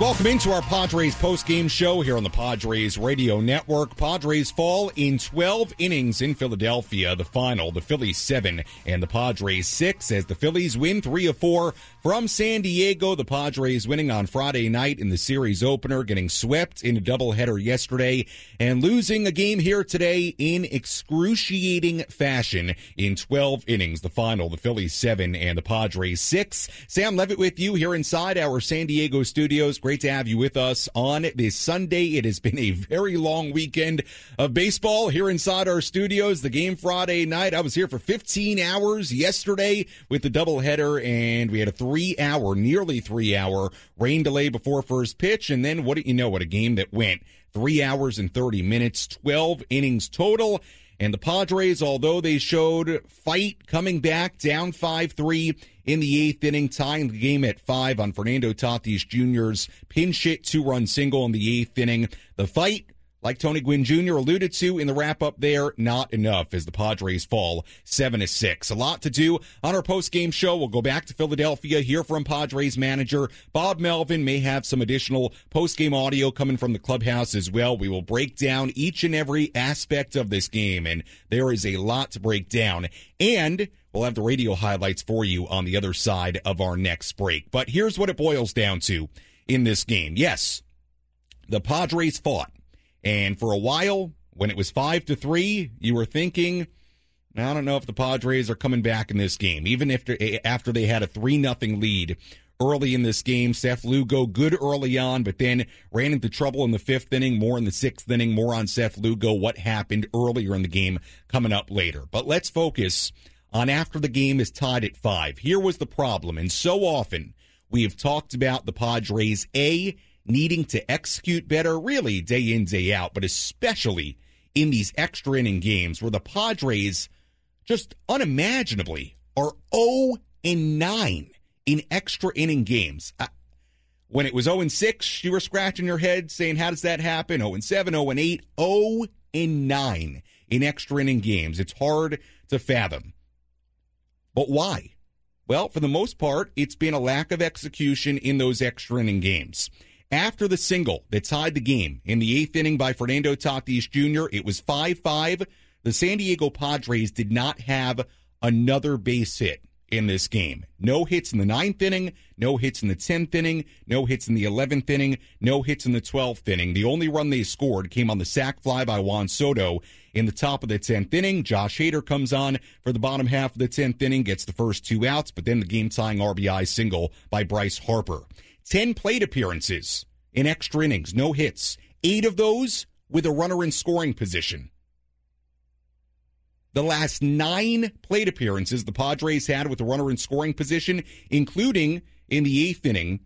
Welcome into our Padres post-game show here on the Padres Radio Network. Padres fall in 12 innings in Philadelphia. The final, the Phillies 7 and the Padres 6 as the Phillies win 3 of 4 from San Diego. The Padres winning on Friday night in the series opener, getting swept in a doubleheader yesterday and losing a game here today in excruciating fashion in 12 innings. The final, the Phillies 7 and the Padres 6. Sam Levitt with you here inside our San Diego studios. Great to have you with us on this Sunday. It has been a very long weekend of baseball here inside our studios. The game Friday night, I was here for 15 hours yesterday with the doubleheader, and we had a three hour, nearly three hour rain delay before first pitch. And then what do you know? What a game that went. Three hours and 30 minutes, 12 innings total. And the Padres, although they showed fight coming back down 5 3 in the eighth inning, tying the game at five on Fernando Tatis Jr.'s pinch hit two run single in the eighth inning. The fight like Tony Gwynn Jr. alluded to in the wrap up there, not enough as the Padres fall seven to six. A lot to do on our post game show. We'll go back to Philadelphia, hear from Padres manager Bob Melvin. May have some additional post game audio coming from the clubhouse as well. We will break down each and every aspect of this game, and there is a lot to break down. And We'll have the radio highlights for you on the other side of our next break. But here's what it boils down to in this game. Yes, the Padres fought. And for a while, when it was five to three, you were thinking, I don't know if the Padres are coming back in this game, even after eh, after they had a three nothing lead early in this game. Seth Lugo good early on, but then ran into trouble in the fifth inning. More in the sixth inning. More on Seth Lugo. What happened earlier in the game coming up later. But let's focus on after the game is tied at five. Here was the problem, and so often we have talked about the Padres a needing to execute better, really day in day out, but especially in these extra inning games where the Padres just unimaginably are 0 and 9 in extra inning games. Uh, when it was 0 and 6, you were scratching your head saying, How does that happen? 0 and 7, 0 and 8, 0 and 9 in extra inning games. It's hard to fathom. But why? Well, for the most part, it's been a lack of execution in those extra inning games. After the single that tied the game in the eighth inning by Fernando Tatis Jr., it was 5 5. The San Diego Padres did not have another base hit in this game. No hits in the ninth inning, no hits in the 10th inning, no hits in the 11th inning, no hits in the 12th inning. The only run they scored came on the sac fly by Juan Soto in the top of the 10th inning. Josh Hader comes on for the bottom half of the 10th inning, gets the first two outs, but then the game tying RBI single by Bryce Harper. 10 plate appearances in extra innings, no hits. Eight of those with a runner in scoring position. The last nine plate appearances the Padres had with a runner in scoring position, including in the eighth inning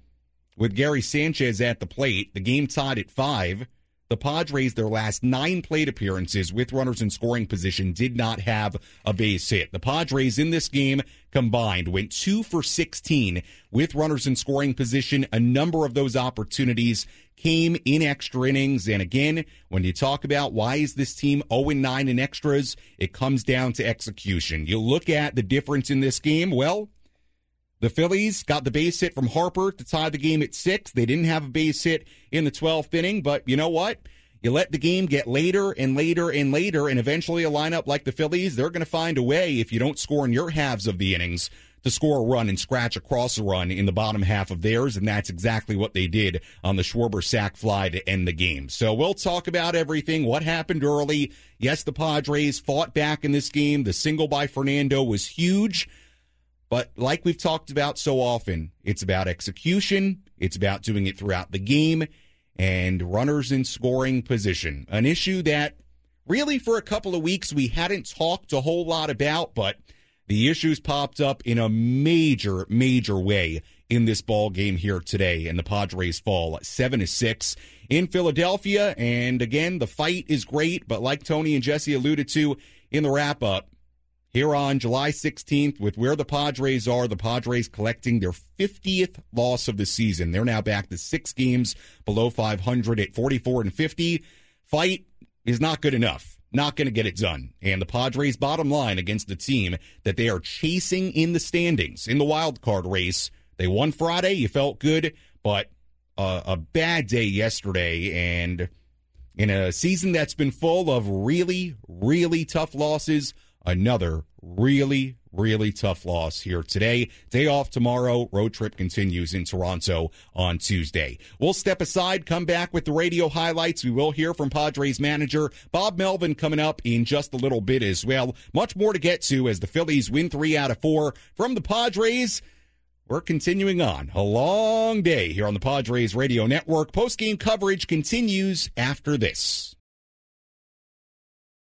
with Gary Sanchez at the plate, the game tied at five. The Padres, their last nine plate appearances with runners in scoring position, did not have a base hit. The Padres in this game combined went two for 16 with runners in scoring position. A number of those opportunities came in extra innings. And again, when you talk about why is this team 0 9 in extras, it comes down to execution. You look at the difference in this game. Well, the Phillies got the base hit from Harper to tie the game at six. They didn't have a base hit in the 12th inning, but you know what? You let the game get later and later and later, and eventually a lineup like the Phillies, they're going to find a way if you don't score in your halves of the innings to score a run and scratch across a run in the bottom half of theirs, and that's exactly what they did on the Schwarber sac fly to end the game. So we'll talk about everything, what happened early. Yes, the Padres fought back in this game. The single by Fernando was huge. But like we've talked about so often, it's about execution. It's about doing it throughout the game and runners in scoring position. An issue that really for a couple of weeks we hadn't talked a whole lot about, but the issues popped up in a major, major way in this ball game here today, and the Padres fall seven to six in Philadelphia. And again, the fight is great, but like Tony and Jesse alluded to in the wrap up, here on July 16th, with where the Padres are, the Padres collecting their 50th loss of the season. They're now back to six games below 500 at 44 and 50. Fight is not good enough not going to get it done. And the Padres' bottom line against the team that they are chasing in the standings in the wild card race. They won Friday. You felt good, but a bad day yesterday. And in a season that's been full of really, really tough losses, another really, really tough loss here today. Day off tomorrow. Road trip continues in Toronto on Tuesday. We'll step aside, come back with the radio highlights. We will hear from Padres manager Bob Melvin coming up in just a little bit as well. Much more to get to as the Phillies win three out of four from the Padres. We're continuing on. A long day here on the Padres Radio Network. Post game coverage continues after this.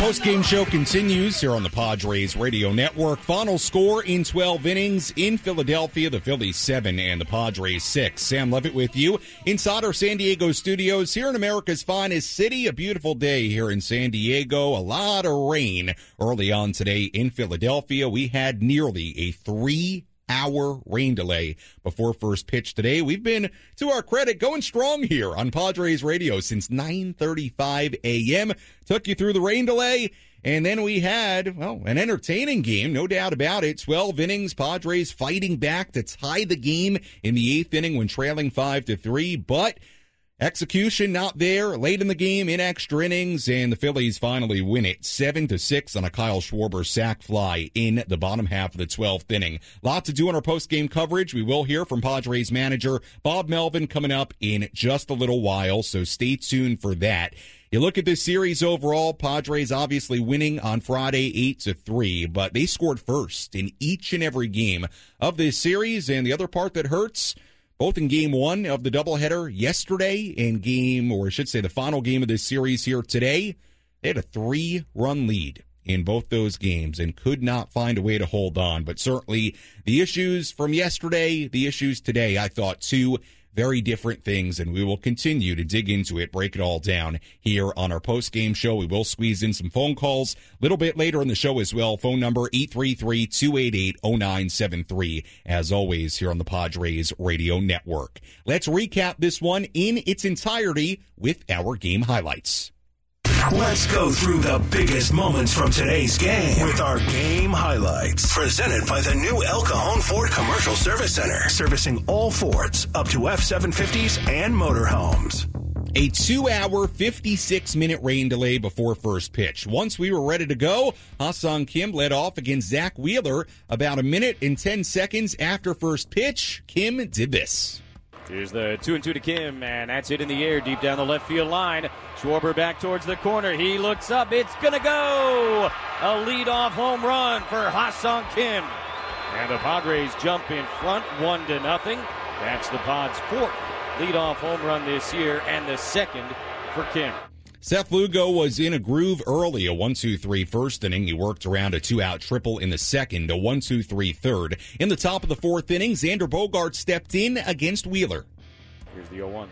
Post-game show continues here on the Padres Radio Network. Final score in 12 innings in Philadelphia, the Phillies 7 and the Padres 6. Sam Levitt with you inside our San Diego studios here in America's finest city. A beautiful day here in San Diego. A lot of rain early on today in Philadelphia. We had nearly a 3 hour rain delay before first pitch today. We've been, to our credit, going strong here on Padres radio since 9:35 a.m. Took you through the rain delay. And then we had, well, an entertaining game, no doubt about it. 12 innings, Padres fighting back to tie the game in the eighth inning when trailing 5 to 3. But Execution not there late in the game in extra innings, and the Phillies finally win it seven to six on a Kyle Schwarber sac fly in the bottom half of the 12th inning. Lot to do in our post game coverage. We will hear from Padres manager Bob Melvin coming up in just a little while, so stay tuned for that. You look at this series overall, Padres obviously winning on Friday 8 to 3, but they scored first in each and every game of this series, and the other part that hurts both in game one of the doubleheader yesterday and game, or I should say the final game of this series here today. They had a three run lead in both those games and could not find a way to hold on. But certainly the issues from yesterday, the issues today, I thought too very different things, and we will continue to dig into it, break it all down here on our post game show. We will squeeze in some phone calls a little bit later in the show as well. Phone number 833 288 0973, as always, here on the Padres Radio Network. Let's recap this one in its entirety with our game highlights. Let's go through the biggest moments from today's game with our game highlights. Presented by the new El Cajon Ford Commercial Service Center, servicing all Fords up to F 750s and motorhomes. A two hour, 56 minute rain delay before first pitch. Once we were ready to go, Ha-Seong Kim led off against Zack Wheeler about a minute and 10 seconds after first pitch. Kim did this. Here's the two and two to Kim, and that's it in the air, deep down the left field line. Schwarber back towards the corner. He looks up. It's gonna go. A leadoff home run for Ha-Seong Kim, and the Padres jump in front, one to nothing. That's the Pods' fourth leadoff home run this year, and the second for Kim. Seth Lugo was in a groove early, a 1 2 3 first inning. He worked around a two out triple in the second, a 1 2 3 third. In the top of the fourth inning, Xander Bogaerts stepped in against Wheeler. Here's the 0 1.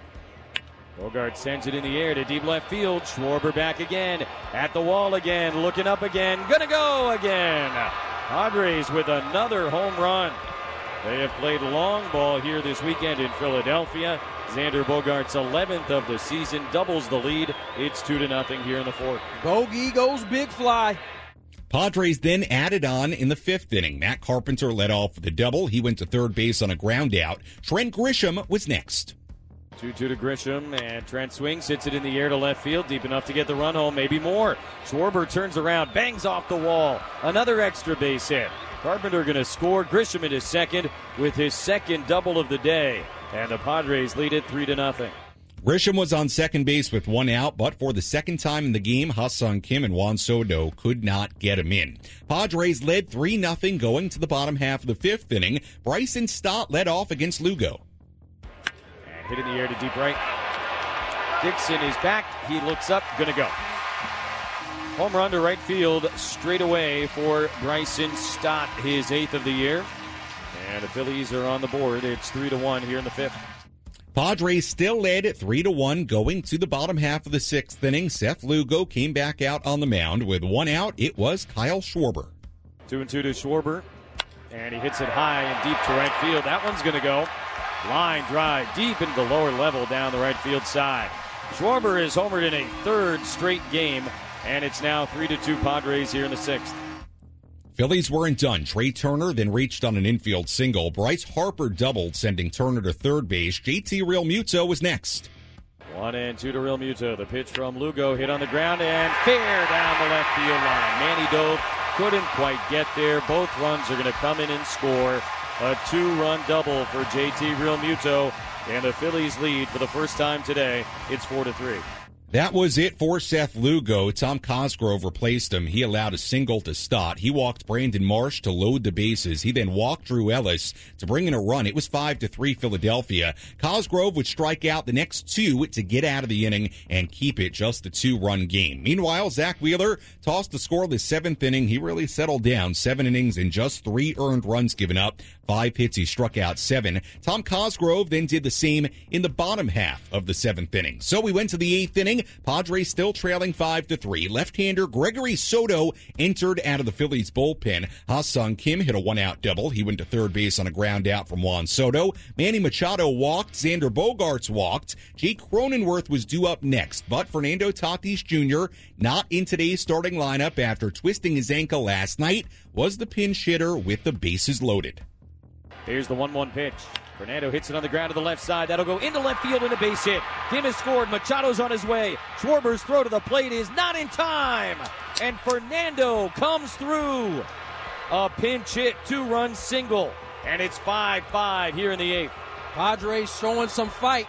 Bogaerts sends it in the air to deep left field. Schwarber back again. At the wall again. Looking up again. Gonna go again. Padres with another home run. They have played long ball here this weekend in Philadelphia. Xander Bogaerts' 11th of the season doubles the lead. It's 2 to nothing here in the fourth. Bogey goes big fly. Padres then added on in the fifth inning. Matt Carpenter led off with a double. He went to third base on a ground out. Trent Grisham was next. 2 2 to Grisham, and Trent swings, hits it in the air to left field, deep enough to get the run home, maybe more. Schwarber turns around, bangs off the wall. Another extra base hit. Carpenter going to score. Grisham into second with his second double of the day. And the Padres lead it 3 to nothing. Grisham was on second base with one out, but for the second time in the game, Ha-Seong Kim and Juan Soto could not get him in. Padres led 3 0 going to the bottom half of the fifth inning. Bryson Stott led off against Lugo. Hit in the air to deep right. Dixon is back. He looks up, gonna go. Home run to right field straight away for Bryson Stott, his eighth of the year. And the Phillies are on the board. It's three to one here in the fifth. Padres still led at three to one going to the bottom half of the sixth inning. Seth Lugo came back out on the mound with one out. It was Kyle Schwarber. Two and two to Schwarber. And he hits it high and deep to right field. That one's going to go. Line drive deep into the lower level down the right field side. Schwarber is homered in a third straight game, and it's now 3 to 2 Padres here in the sixth. Phillies weren't done. Trea Turner then reached on an infield single. Bryce Harper doubled, sending Turner to third base. JT Realmuto was next. One and two to Realmuto. The pitch from Lugo hit on the ground and fair down the left field line. Manny Dove couldn't quite get there. Both runs are going to come in and score. A two-run double for JT Realmuto, and the Phillies lead for the first time today. It's four to three. That was it for Seth Lugo. Tom Cosgrove replaced him. He allowed a single to Stott. He walked Brandon Marsh to load the bases. He then walked Drew Ellis to bring in a run. It was five to three Philadelphia. Cosgrove would strike out the next two to get out of the inning and keep it just a two run game. Meanwhile, Zack Wheeler tossed the seventh inning. He really settled down. Seven innings and just three earned runs given up. Five hits. He struck out seven. Tom Cosgrove then did the same in the bottom half of the seventh inning. So we went to the eighth inning. Padres still trailing five to three. Left-hander Gregory Soto entered out of the Phillies bullpen. Ha-Seong Kim hit a one-out double. He went to third base on a ground out from Juan Soto. Manny Machado walked. Xander Bogaerts walked. Jake Cronenworth was due up next, but Fernando Tatis Jr. not in today's starting lineup after twisting his ankle last night was the pinch hitter with the bases loaded. Here's the 1 1 pitch. Fernando hits it on the ground to the left side. That'll go into left field and a base hit. Kim has scored. Machado's on his way. Schwarber's throw to the plate is not in time. And Fernando comes through. A pinch hit, two run single. And it's 5 5 here in the eighth. Padres showing some fight.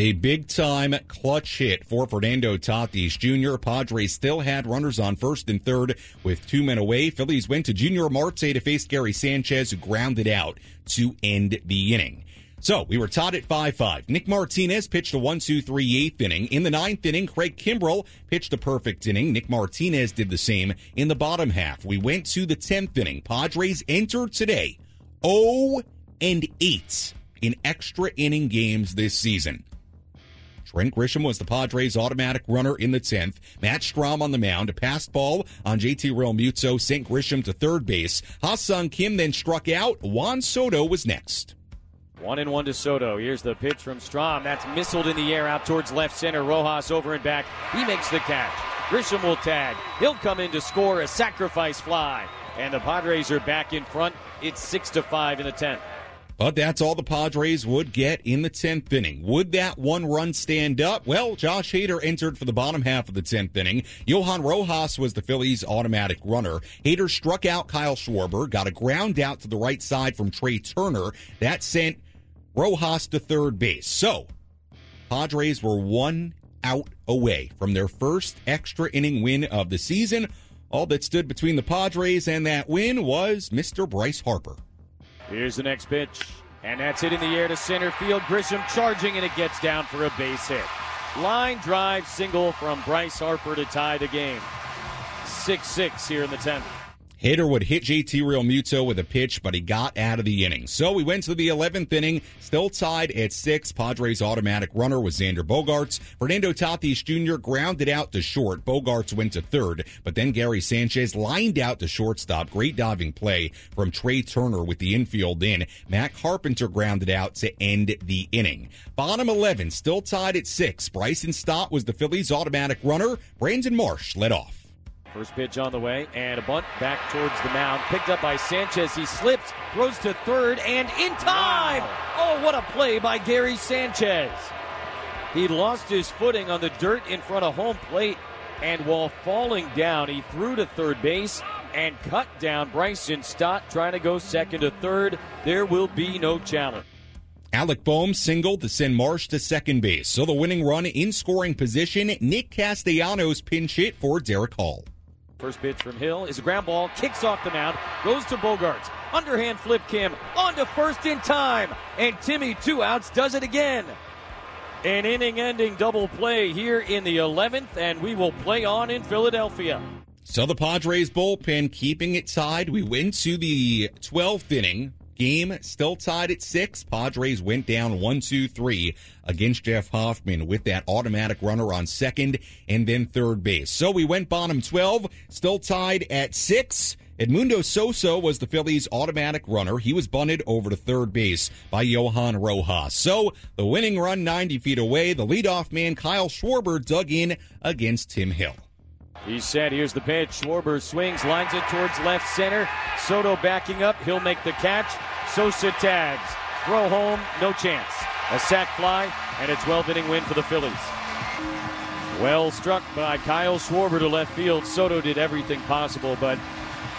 A big time clutch hit for Fernando Tatis Jr. Padres still had runners on first and third with two men away. Phillies went to Yunior Marte to face Gary Sanchez, who grounded out to end the inning. So we were tied at 5 5. Nick Martinez pitched a 1 2 3 eighth inning. In the ninth inning, Craig Kimbrel pitched a perfect inning. Nick Martinez did the same in the bottom half. We went to the 10th inning. Padres entered today 0 and 8 in extra inning games this season. Trent Grisham was the Padres' automatic runner in the 10th. Matt Strahm on the mound, a passed ball on JT Realmuto sent Grisham to third base. Ha-Seong Kim then struck out. Juan Soto was next. One and one to Soto. Here's the pitch from Strahm. That's missiled in the air out towards left center. Rojas over and back. He makes the catch. Grisham will tag. He'll come in to score a sacrifice fly. And the Padres are back in front. It's six to five in the tenth. But that's all the Padres would get in the 10th inning. Would that one run stand up? Well, Josh Hader entered for the bottom half of the 10th inning. Johan Rojas was the Phillies' automatic runner. Hader struck out Kyle Schwarber, got a ground out to the right side from Trea Turner. That sent Rojas to third base. So, Padres were one out away from their first extra inning win of the season. All that stood between the Padres and that win was Mr. Bryce Harper. Here's the next pitch. And that's hit in the air to center field. Grisham charging, and it gets down for a base hit. Line drive single from Bryce Harper to tie the game. 6 6 here in the 10th. Hader would hit JT Real Realmuto with a pitch, but he got out of the inning. So we went to the 11th inning, still tied at six. Padres' automatic runner was Xander Bogaerts. Fernando Tatis Jr. grounded out to short. Bogaerts went to third, but then Gary Sanchez lined out to shortstop. Great diving play from Trea Turner with the infield in. Matt Carpenter grounded out to end the inning. Bottom 11, still tied at six. Bryson Stott was the Phillies' automatic runner. Brandon Marsh led off. First pitch on the way, and a bunt back towards the mound. Picked up by Sanchez. He slips, throws to third, and in time! Wow. Oh, what a play by Gary Sanchez! He lost his footing on the dirt in front of home plate, and while falling down, he threw to third base and cut down Bryson Stott, trying to go second to third. There will be no challenge. Alec Bohm singled to send Marsh to second base. So the winning run in scoring position, Nick Castellanos pinch hit for Darick Hall. First pitch from Hill is a ground ball, kicks off the mound, goes to Bogaerts. Underhand flip Kim onto first in time, and Timmy two outs does it again. An inning ending double play here in the 11th, and we will play on in Philadelphia. So the Padres bullpen keeping it tied. We went to the 12th inning. Game still tied at six. Padres went down one, two, three against Jeff Hoffman with that automatic runner on second and then third base. So we went bottom 12, still tied at six. Edmundo Sosa was the Phillies' automatic runner. He was bunted over to third base by Johan Rojas. So the winning run 90 feet away. The leadoff man Kyle Schwarber dug in against Tim Hill. He said, here's the pitch. Schwarber swings, lines it towards left center. Soto backing up. He'll make the catch. Sosa tags. Throw home, no chance. A sac fly and a 12 inning win for the Phillies. Well struck by Kyle Schwarber to left field. Soto did everything possible, but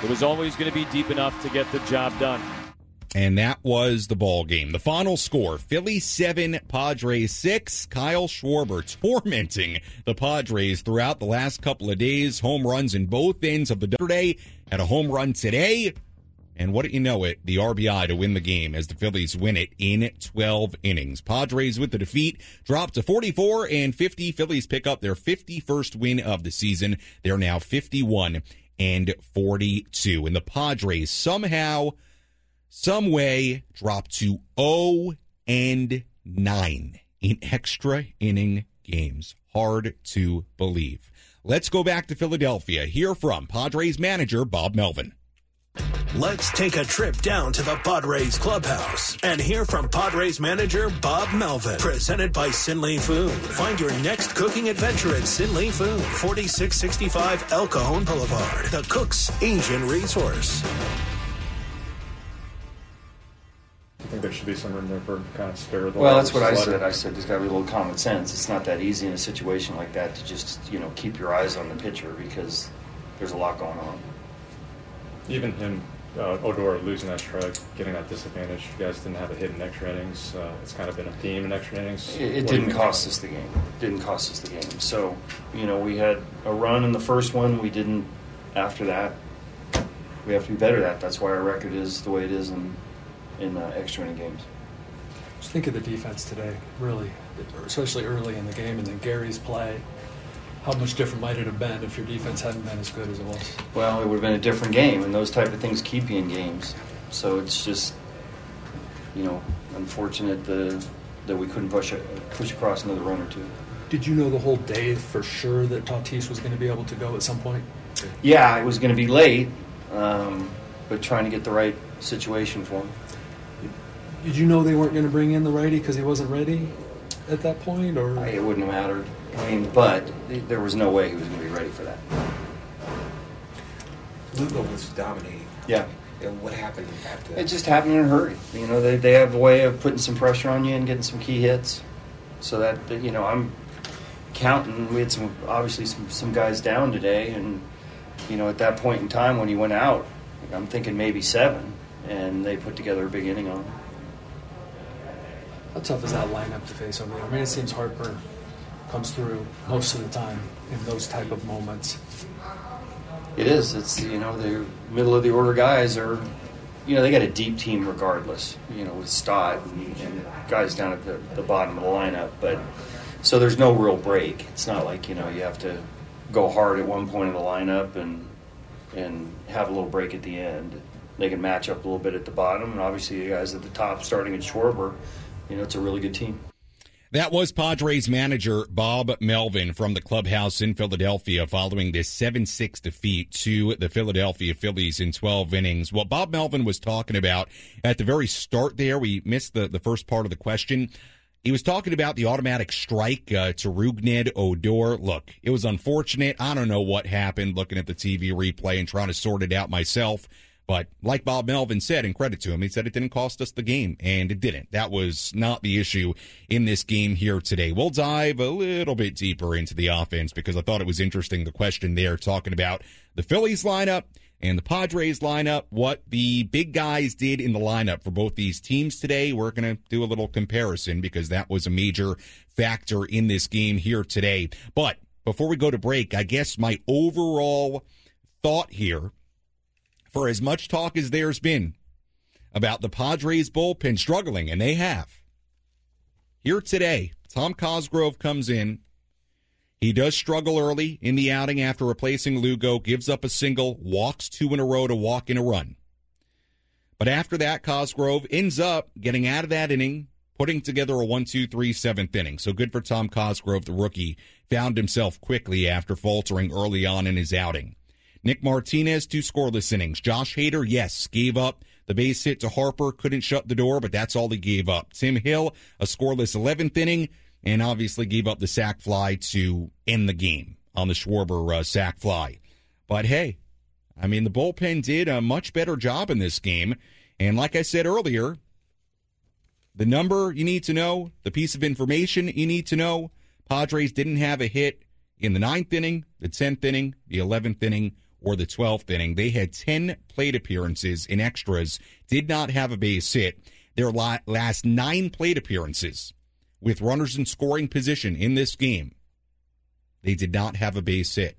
it was always going to be deep enough to get the job done. And that was the ball game. The final score: Philly seven, Padres six. Kyle Schwarber tormenting the Padres throughout the last couple of days. Home runs in both ends of the day. Had a home run today. And what do you know it, the RBI to win the game as the Phillies win it in 12 innings. Padres with the defeat drop to 44 and 50. Phillies pick up their 51st win of the season. They're now 51 and 42. And the Padres somehow, some way drop to 0 and 9 in extra inning games. Hard to believe. Let's go back to Philadelphia. Hear from Padres manager Bob Melvin. Let's take a trip down to the Padres clubhouse and hear from Padres manager Bob Melvin. Presented by Sinley Food. Find your next cooking adventure at Sinley Food, 4665 El Cajon Boulevard, the Cook's Asian Resource. I think there should be some room there for kind of spare the. Well, that's what I said. I said there's got to be a little common sense. It's not that easy in a situation like that to just you know keep your eyes on the pitcher because there's a lot going on. Even him, uh, Odor losing that strike, getting that disadvantage. You guys didn't have a hit in extra innings. Uh, it's kind of been a theme in extra innings. It, it didn't cost us the game. It didn't cost us the game. So, you know, we had a run in the first one. We didn't after that. We have to be better at that. That's why our record is the way it is in in uh, extra inning games. Just think of the defense today, really, especially early in the game, and then Gary's play. How much different might it have been if your defense hadn't been as good as it was? Well, it would have been a different game, and those type of things keep you in games. So it's just, you know, unfortunate the, that we couldn't push it, push across another run or two. Did you know the whole day for sure that Tatis was going to be able to go at some point? Yeah, it was going to be late, um, but trying to get the right situation for him. Did you know they weren't going to bring in the righty because he wasn't ready at that point, or it wouldn't have mattered? I mean, but there was no way he was going to be ready for that. Lugo was dominating. Yeah. And what happened after that? It just happened in a hurry. You know, they, they have a way of putting some pressure on you and getting some key hits. So that, that, you know, I'm counting. We had some obviously some, some guys down today, and you know, at that point in time when he went out, I'm thinking maybe seven, and they put together a big inning on him. How tough is that lineup to face over there? I mean, it seems Harper comes through most of the time in those type of moments. It is. It's you know the middle of the order guys are, you know they got a deep team regardless. You know with Stott and, and guys down at the, the bottom of the lineup, but so there's no real break. It's not like you know you have to go hard at one point in the lineup and and have a little break at the end. They can match up a little bit at the bottom, and obviously the guys at the top, starting at Schwarber, you know it's a really good team. That was Padres manager Bob Melvin from the clubhouse in Philadelphia following this 7 6 defeat to the Philadelphia Phillies in 12 innings. What Bob Melvin was talking about at the very start there, we missed the, the first part of the question. He was talking about the automatic strike uh, to Rougned Odor. Look, it was unfortunate. I don't know what happened looking at the TV replay and trying to sort it out myself. But like Bob Melvin said, and credit to him, he said it didn't cost us the game, and it didn't. That was not the issue in this game here today. We'll dive a little bit deeper into the offense because I thought it was interesting the question there talking about the Phillies lineup and the Padres lineup, what the big guys did in the lineup for both these teams today. We're going to do a little comparison because that was a major factor in this game here today. But before we go to break, I guess my overall thought here for as much talk as there's been about the Padres bullpen struggling, and they have. Here today, Tom Cosgrove comes in. He does struggle early in the outing after replacing Lugo, gives up a single, walks two in a row to walk in a run. But after that, Cosgrove ends up getting out of that inning, putting together a one, two, three, seventh inning. So good for Tom Cosgrove, the rookie. Found himself quickly after faltering early on in his outing. Nick Martinez, two scoreless innings. Josh Hader, yes, gave up the base hit to Harper, couldn't shut the door, but that's all he gave up. Tim Hill, a scoreless 11th inning, and obviously gave up the sac fly to end the game on the Schwarber uh, sac fly. But hey, I mean, the bullpen did a much better job in this game. And like I said earlier, the number you need to know, the piece of information you need to know, Padres didn't have a hit in the ninth inning, the 10th inning, the 11th inning, or the 12th inning. They had 10 plate appearances in extras, did not have a base hit. Their last nine plate appearances with runners in scoring position in this game, they did not have a base hit.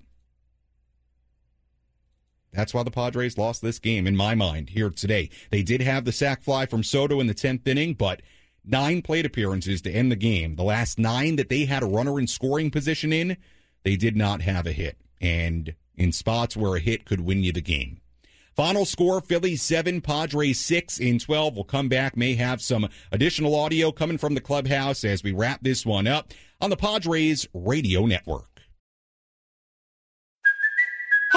That's why the Padres lost this game, in my mind, here today. They did have the sac fly from Soto in the 10th inning, but nine plate appearances to end the game. The last nine that they had a runner in scoring position in, they did not have a hit. And in spots where a hit could win you the game. Final score Phillies 7, Padres 6 in 12. We'll come back, may have some additional audio coming from the clubhouse as we wrap this one up on the Padres Radio Network.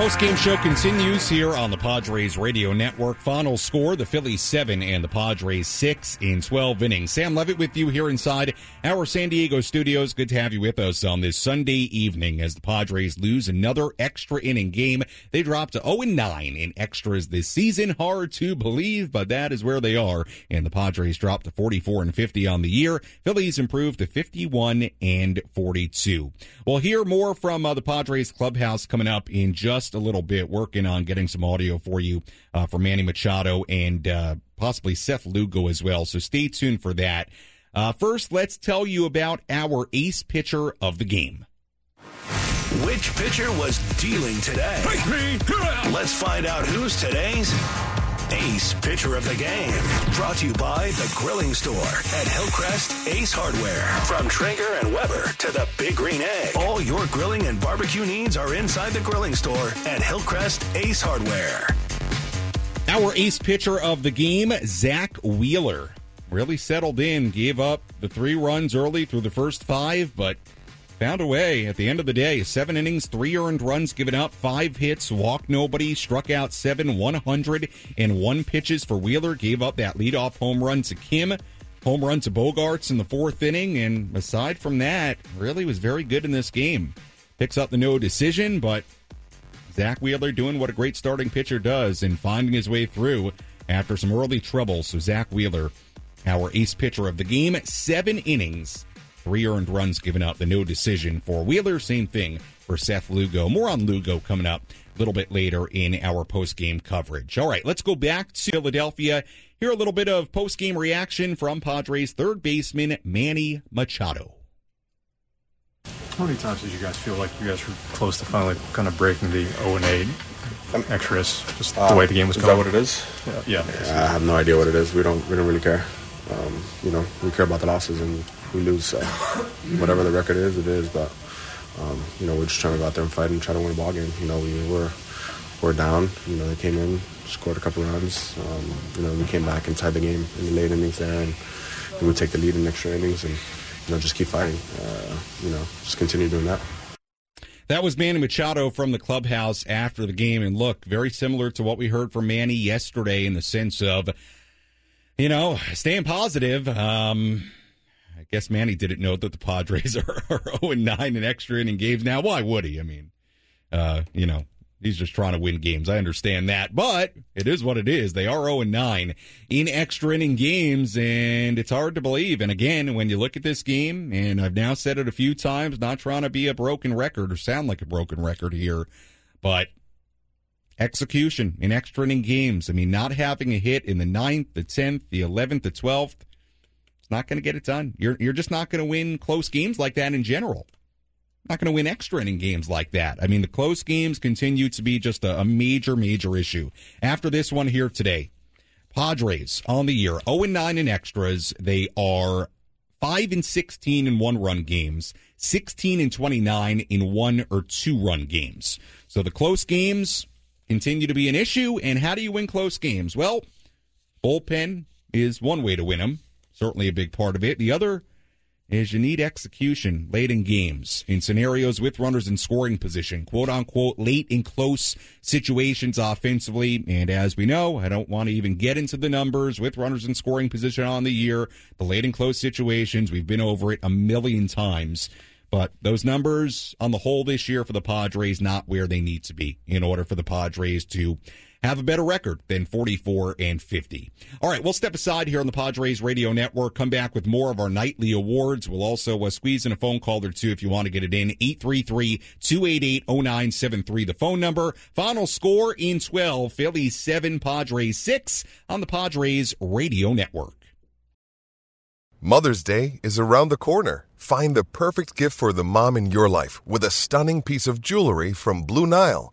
Post-game show continues here on the Padres Radio Network. Final score, the Phillies 7 and the Padres 6 in 12 innings. Sam Levitt with you here inside our San Diego studios. Good to have you with us on this Sunday evening as the Padres lose another extra inning game. They dropped to 0-9 in extras this season. Hard to believe, but that is where they are. And the Padres dropped to 44 and 50 on the year. Phillies improved to 51 and 42. We'll hear more from uh, the Padres clubhouse coming up in just a little bit, working on getting some audio for you uh, for Manny Machado and uh, possibly Seth Lugo as well. So stay tuned for that. Uh, first, let's tell you about our ace pitcher of the game. Which pitcher was dealing today? Let's find out who's today's Ace Pitcher of the Game. Brought to you by The Grilling Store at Hillcrest Ace Hardware. From Traeger and Weber to the Big Green Egg. All your grilling and barbecue needs are inside The Grilling Store at Hillcrest Ace Hardware. Our ace pitcher of the game, Zack Wheeler. Really settled in, gave up the three runs early through the first five, but found a way at the end of the day. Seven innings, three earned runs given up, five hits, walked nobody, struck out seven, 101 pitches for Wheeler, gave up that leadoff home run to Kim, home run to Bogaerts in the fourth inning, and aside from that, really was very good in this game. Picks up the no decision, but Zack Wheeler doing what a great starting pitcher does and finding his way through after some early trouble. So Zack Wheeler, our ace pitcher of the game, seven innings, Three earned runs given up, the no decision for Wheeler. Same thing for Seth Lugo. More on Lugo coming up a little bit later in our post game coverage. All right, let's go back to Philadelphia. Hear a little bit of post game reaction from Padres third baseman Manny Machado. How many times did you guys feel like you guys were close to finally kind of breaking the 0 and 8 extras? Just the Uh, way the game was is going. that what it is? Yeah. yeah. I have no idea what it is. We don't we don't really care. Um, you know, we care about the losses and we lose. So whatever the record is, it is. But um, you know, we're just trying to go out there and fight and try to win a ball game. You know, we were we're down. You know, they came in, scored a couple runs. Um, you know, we came back and tied the game in the late innings there, and, and we take the lead in extra innings and you know just keep fighting. Uh, you know, just continue doing that. That was Manny Machado from the clubhouse after the game. And look, very similar to what we heard from Manny yesterday in the sense of, you know, staying positive. Um, I guess Manny didn't know that the Padres are, are 0 9 in extra inning games now. Why would he? I mean, uh, you know, he's just trying to win games. I understand that, but it is what it is. They are 0 and 9 in extra inning games, and it's hard to believe. And again, when you look at this game, and I've now said it a few times, not trying to be a broken record or sound like a broken record here, but execution in extra inning games. I mean, not having a hit in the ninth, the 10th, the 11th, the 12th, not going to get it done. You're, you're just not going to win close games like that in general not going to win extra inning games like that. I mean, the close games continue to be just a, a, major, major issue. After this one here today, Padres on the year 0 and 9 in extras. They are 5 and 16 in one run games, 16 and 29 in one or two run games. So the close games continue to be an issue. And how do you win close games? Well, bullpen is one way to win them. Certainly a big part of it. The other is you need execution late in games in scenarios with runners in scoring position, quote unquote, late in close situations offensively. And as we know, I don't want to even get into the numbers with runners in scoring position on the year, the late in close situations. We've been over it a million times. But those numbers on the whole this year for the Padres, not where they need to be in order for the Padres to have a better record than 44 and 50. All right, we'll step aside here on the Padres Radio Network, come back with more of our nightly awards. We'll also uh, squeeze in a phone call or two if you want to get it in. 833-288-0973, the phone number. Final score in 12, Phillies 7, Padres 6 on the Padres Radio Network. Mother's Day is around the corner. Find the perfect gift for the mom in your life with a stunning piece of jewelry from Blue Nile.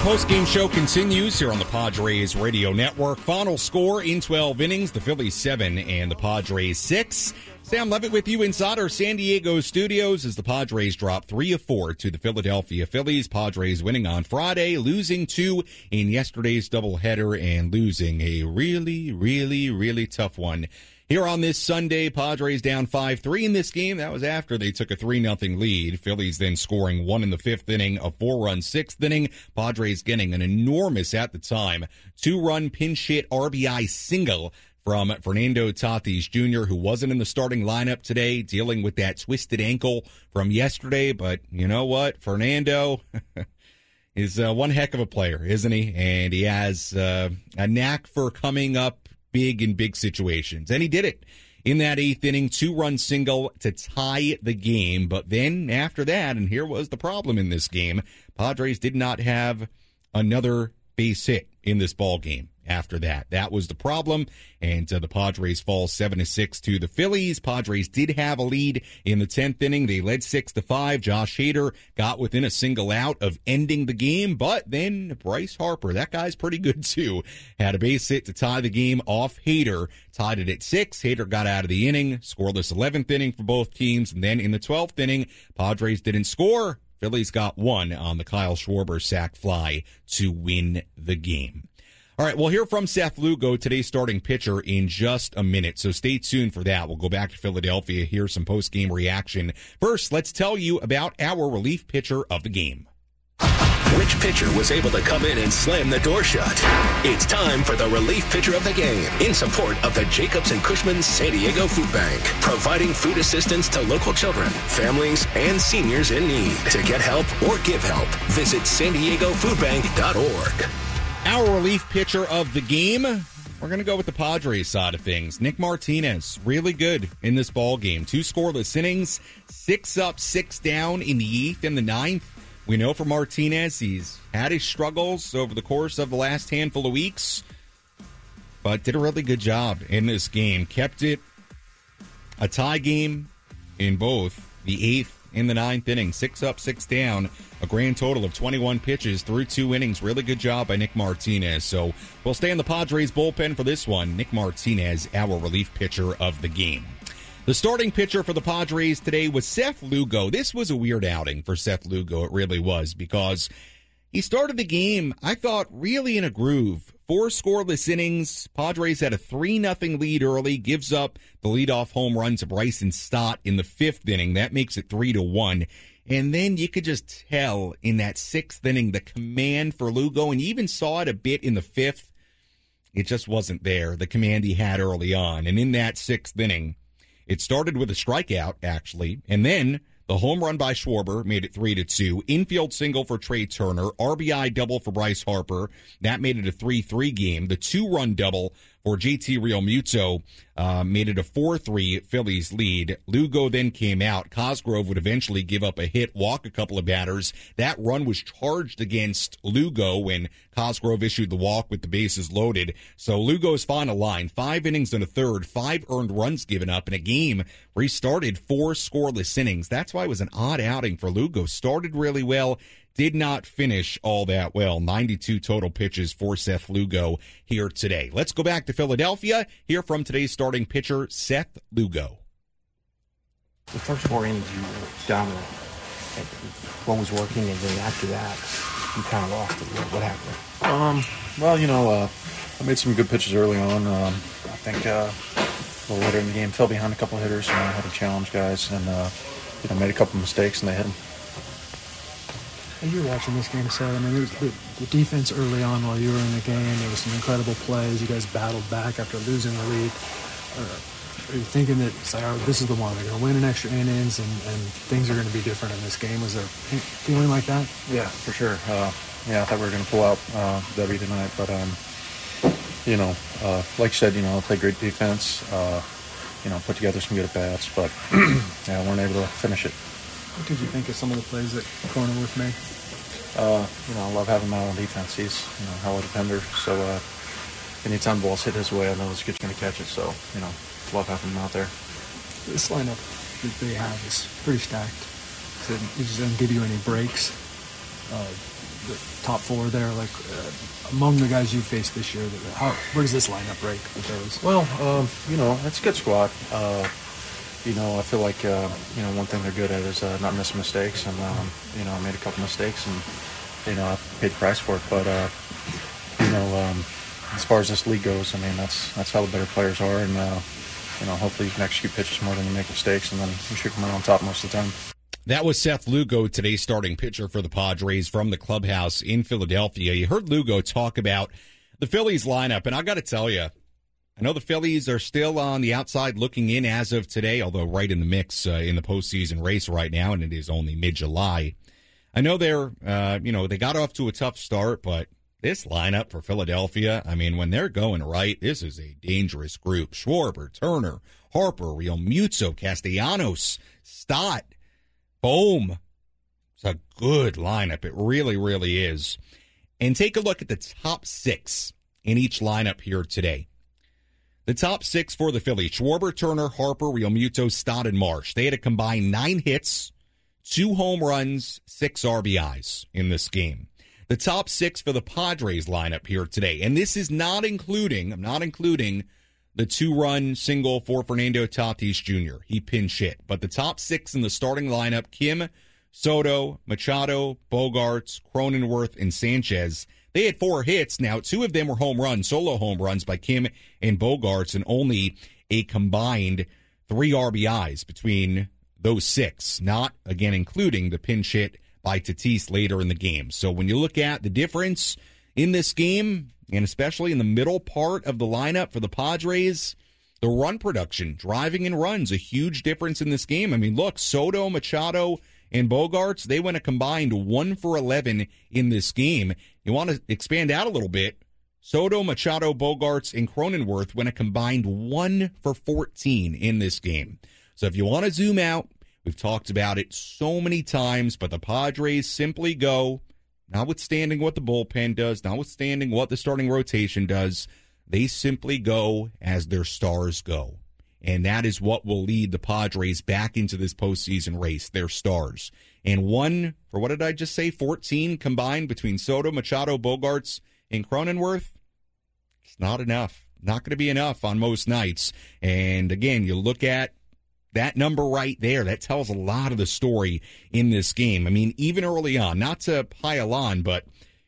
post-game show continues here on the Padres Radio Network. Final score in 12 innings, the Phillies 7 and the Padres 6. Sam Levitt with you inside our San Diego studios as the Padres drop 3 of 4 to the Philadelphia Phillies. Padres winning on Friday, losing 2 in yesterday's doubleheader and losing a really, really, really tough one here on this Sunday, Padres down 5-3 in this game. That was after they took a 3-0 lead. Phillies then scoring one in the fifth inning, a four-run sixth inning. Padres getting an enormous, at the time, two-run pinch hit RBI single from Fernando Tatis Jr., who wasn't in the starting lineup today, dealing with that twisted ankle from yesterday. But you know what? Fernando is uh, one heck of a player, isn't he? And he has uh, a knack for coming up big in big situations. And he did it in that eighth inning, two run single to tie the game. But then after that, and here was the problem in this game, Padres did not have another base hit in this ball game after that. That was the problem. And uh, the Padres fall 7 to 6 to the Phillies. Padres did have a lead in the 10th inning. They led 6 to 5. Josh Hader got within a single out of ending the game, but then Bryce Harper, that guy's pretty good too, had a base hit to tie the game off Hader, tied it at 6. Hader got out of the inning, scoreless 11th inning for both teams, and then in the 12th inning, Padres didn't score. Phillies got one on the Kyle Schwarber sac fly to win the game. All right, we'll hear from Seth Lugo, today's starting pitcher, in just a minute. So stay tuned for that. We'll go back to Philadelphia, hear some post game reaction. First, let's tell you about our relief pitcher of the game. Which pitcher was able to come in and slam the door shut? It's time for the relief pitcher of the game in support of the Jacobs and Cushman San Diego Food Bank, providing food assistance to local children, families, and seniors in need. To get help or give help, visit san diego foodbank.org. Our relief pitcher of the game. We're going to go with the Padres side of things. Nick Martinez, really good in this ball game. Two scoreless innings, six up, six down in the eighth and the ninth. We know for Martinez, he's had his struggles over the course of the last handful of weeks, but did a really good job in this game. Kept it a tie game in both the eighth and the ninth inning. Six up, six down. A grand total of 21 pitches through two innings. Really good job by Nick Martinez. So we'll stay in the Padres bullpen for this one. Nick Martinez, our relief pitcher of the game. The starting pitcher for the Padres today was Seth Lugo. This was a weird outing for Seth Lugo. It really was because he started the game, I thought, really in a groove. Four scoreless innings. Padres had a 3 0 lead early, gives up the leadoff home run to Bryson Stott in the fifth inning. That makes it 3 to 1. And then you could just tell in that sixth inning the command for Lugo, and you even saw it a bit in the fifth. It just wasn't there, the command he had early on. And in that sixth inning, it started with a strikeout, actually, and then the home run by Schwarber made it three to two. Infield single for Trea Turner. RBI double for Bryce Harper. That made it a three-three game. The two-run double for JT Realmuto uh, made it a 4-3 Phillies lead. Lugo then came out. Cosgrove would eventually give up a hit, walk a couple of batters. That run was charged against Lugo when Cosgrove issued the walk with the bases loaded. So Lugo's final line, five innings and a third, five earned runs given up in a game where he started four scoreless innings. That's why it was an odd outing for Lugo. Started really well did not finish all that well. 92 total pitches for Seth Lugo here today. Let's go back to Philadelphia. Hear from today's starting pitcher, Seth Lugo. The first four innings, you were dominant. What was working, and then after that, you kind of lost it. What happened? Um, well, you know, uh, I made some good pitches early on. Um, I think uh, a little later in the game, fell behind a couple of hitters, and I had to challenge guys, and uh, you know, made a couple of mistakes, and they hit them. And you were watching this game, Seth. I mean, there was the, the, defense early on while you were in the game. There was some incredible plays. You guys battled back after losing the lead. Uh, are you thinking that like, oh, this is the one? They're going to win in extra innings, and, and things are going to be different in this game. Was there feeling like that? Yeah, for sure. Uh, yeah, I thought we were going to pull out uh, W tonight, but um, you know, uh, like you said, you know, I played great defense. Uh, you know, put together some good at bats, but yeah, weren't able to finish it. What did you think of some of the plays that Cronenworth made? Uh, you know, I love having him out on defense. He's, you know, hell of a defender. So uh, anytime balls hit his way, I know this kid's going to catch it. So, you know, love having him out there. This lineup that they have is pretty stacked. So it just doesn't give you any breaks. Uh, the top four there, like uh, among the guys you faced this year? That, how, where does this lineup rank with those? Well, um, you know, it's a good squad. Uh, you know, I feel like uh, you know one thing they're good at is uh, not missing mistakes, and um, you know I made a couple mistakes, and you know I paid the price for it. But uh, you know, um, as far as this league goes, I mean that's that's how the better players are, and uh, you know hopefully you can execute pitches more than you make mistakes, and then you should come out on top most of the time. That was Seth Lugo, today's starting pitcher for the Padres from the clubhouse in Philadelphia. You heard Lugo talk about the Phillies lineup, and I got to tell you, I know the Phillies are still on the outside looking in as of today, although right in the mix uh, in the postseason race right now, and it is only mid July. I know they're, uh, you know, they got off to a tough start, but this lineup for Philadelphia, I mean, when they're going right, this is a dangerous group. Schwarber, Turner, Harper, Realmuto, Castellanos, Stott, Bohm. It's a good lineup. It really, really is. And take a look at the top six in each lineup here today. The top six for the Phillies Schwarber, Turner, Harper, Realmuto, Stott, and Marsh. They had a combined nine hits, two home runs, six RBIs in this game. The top six for the Padres lineup here today. And this is not including, I'm not including the two run single for Fernando Tatis Jr. He pinch hit. But the top six in the starting lineup Kim, Soto, Machado, Bogaerts, Cronenworth, and Sanchez. They had four hits. Now, two of them were home runs, solo home runs by Kim and Bogaerts, and only a combined three RBIs between those six, not again including the pinch hit by Tatis later in the game. So when you look at the difference in this game, and especially in the middle part of the lineup for the Padres, the run production, driving in runs, a huge difference in this game. I mean, look, Soto, Machado, and Bogaerts, they went a combined 1 for 11 in this game. You want to expand out a little bit. Soto, Machado, Bogaerts, and Cronenworth went a combined 1 for 14 in this game. So if you want to zoom out, we've talked about it so many times, but the Padres simply go, notwithstanding what the bullpen does, notwithstanding what the starting rotation does, they simply go as their stars go. And that is what will lead the Padres back into this postseason race, their stars. And one, for what did I just say, 14 combined between Soto, Machado, Bogaerts, and Cronenworth? It's not enough. Not going to be enough on most nights. And again, you look at that number right there, that tells a lot of the story in this game. I mean, even early on, not to pile on, but,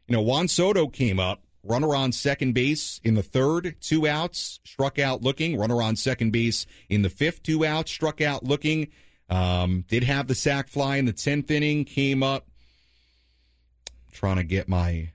you know, Juan Soto came up runner on second base in the third, two outs, struck out looking. Runner on second base in the fifth, two outs, struck out looking. Um, did have the sac fly in the tenth inning. Came up trying to get my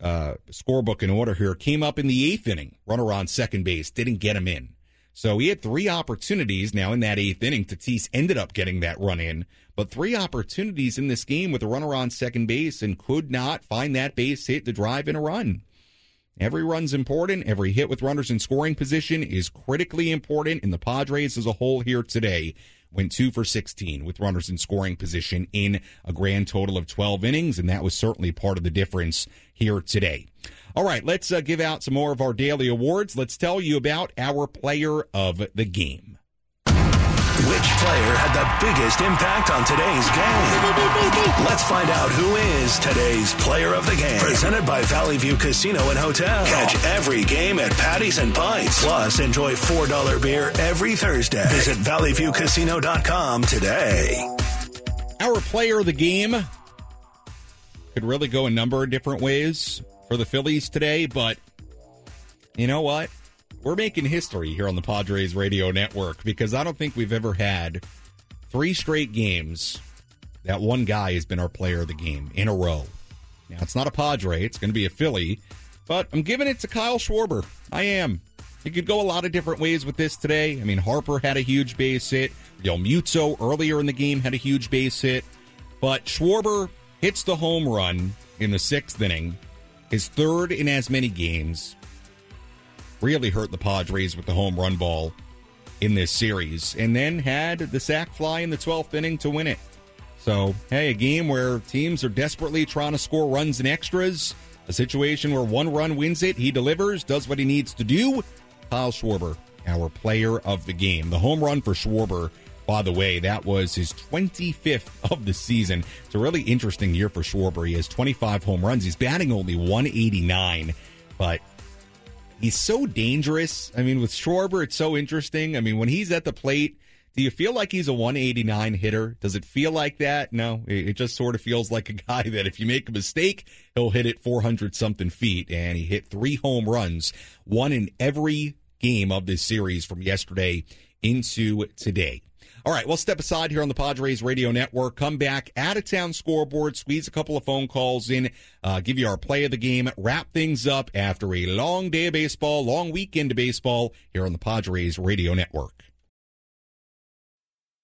uh, scorebook in order here. Came up in the eighth inning. Runner on second base didn't get him in. So he had three opportunities now in that eighth inning. Tatis ended up getting that run in, but three opportunities in this game with a runner on second base and could not find that base hit to drive in a run. Every run's important. Every hit with runners in scoring position is critically important. In the Padres as a whole here today went two for 16 with runners in scoring position in a grand total of 12 innings, and that was certainly part of the difference here today. All right, let's uh, give out some more of our daily awards. Let's tell you about our player of the game. Which player had the biggest impact on today's game? Let's find out who is today's player of the game. Presented by Valley View Casino and Hotel. Catch every game at Patties and Pints. Plus, enjoy $4 beer every Thursday. Visit valleyviewcasino.com today. Our player of the game could really go a number of different ways for the Phillies today, but you know what? We're making history here on the Padres Radio Network because I don't think we've ever had three straight games that one guy has been our player of the game in a row. Now, it's not a Padre, it's going to be a Philly, but I'm giving it to Kyle Schwarber. I am. You could go a lot of different ways with this today. I mean, Harper had a huge base hit. Realmuto earlier in the game had a huge base hit. But Schwarber hits the home run in the sixth inning, his third in as many games. Really hurt the Padres with the home run ball in this series, and then had the sac fly in the 12th inning to win it. So, hey, a game where teams are desperately trying to score runs and extras. A situation where one run wins it, he delivers, does what he needs to do. Kyle Schwarber, our player of the game. The home run for Schwarber By the way, that was his 25th of the season. It's a really interesting year for Schwarber. He has 25 home runs. He's batting only 189, but he's so dangerous. I mean, with Schwarber, it's so interesting. I mean, when he's at the plate, do you feel like he's a 189 hitter? Does it feel like that? No, it just sort of feels like a guy that if you make a mistake, he'll hit it 400 something feet. And he hit three home runs, one in every game of this series from yesterday into today. All right, we'll step aside here on the Padres Radio Network. Come back, out of town scoreboard, squeeze a couple of phone calls in, uh, give you our play of the game, wrap things up after a long day of baseball, long weekend of baseball here on the Padres Radio Network.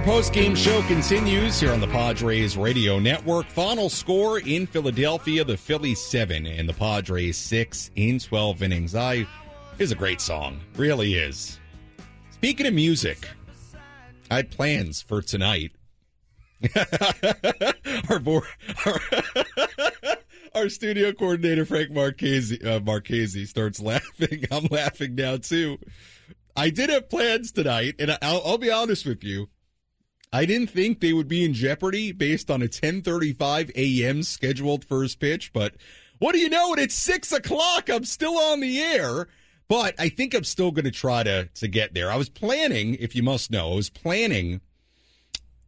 Our post-game show continues here on the Padres Radio Network. Final score in Philadelphia, the Phillies 7 and the Padres 6 in 12 innings. I is a great song. Really is. Speaking of music, I had plans for tonight. our, board, our, our, studio coordinator Frank Marchese, uh, Marchese starts laughing. I'm laughing now too. I did have plans tonight, and I'll, I'll be honest with you. I didn't think they would be in jeopardy based on a 10:35 a.m. scheduled first pitch, but what do you know? It's six o'clock. I'm still on the air, but I think I'm still going to try to to get there. I was planning, if you must know, I was planning,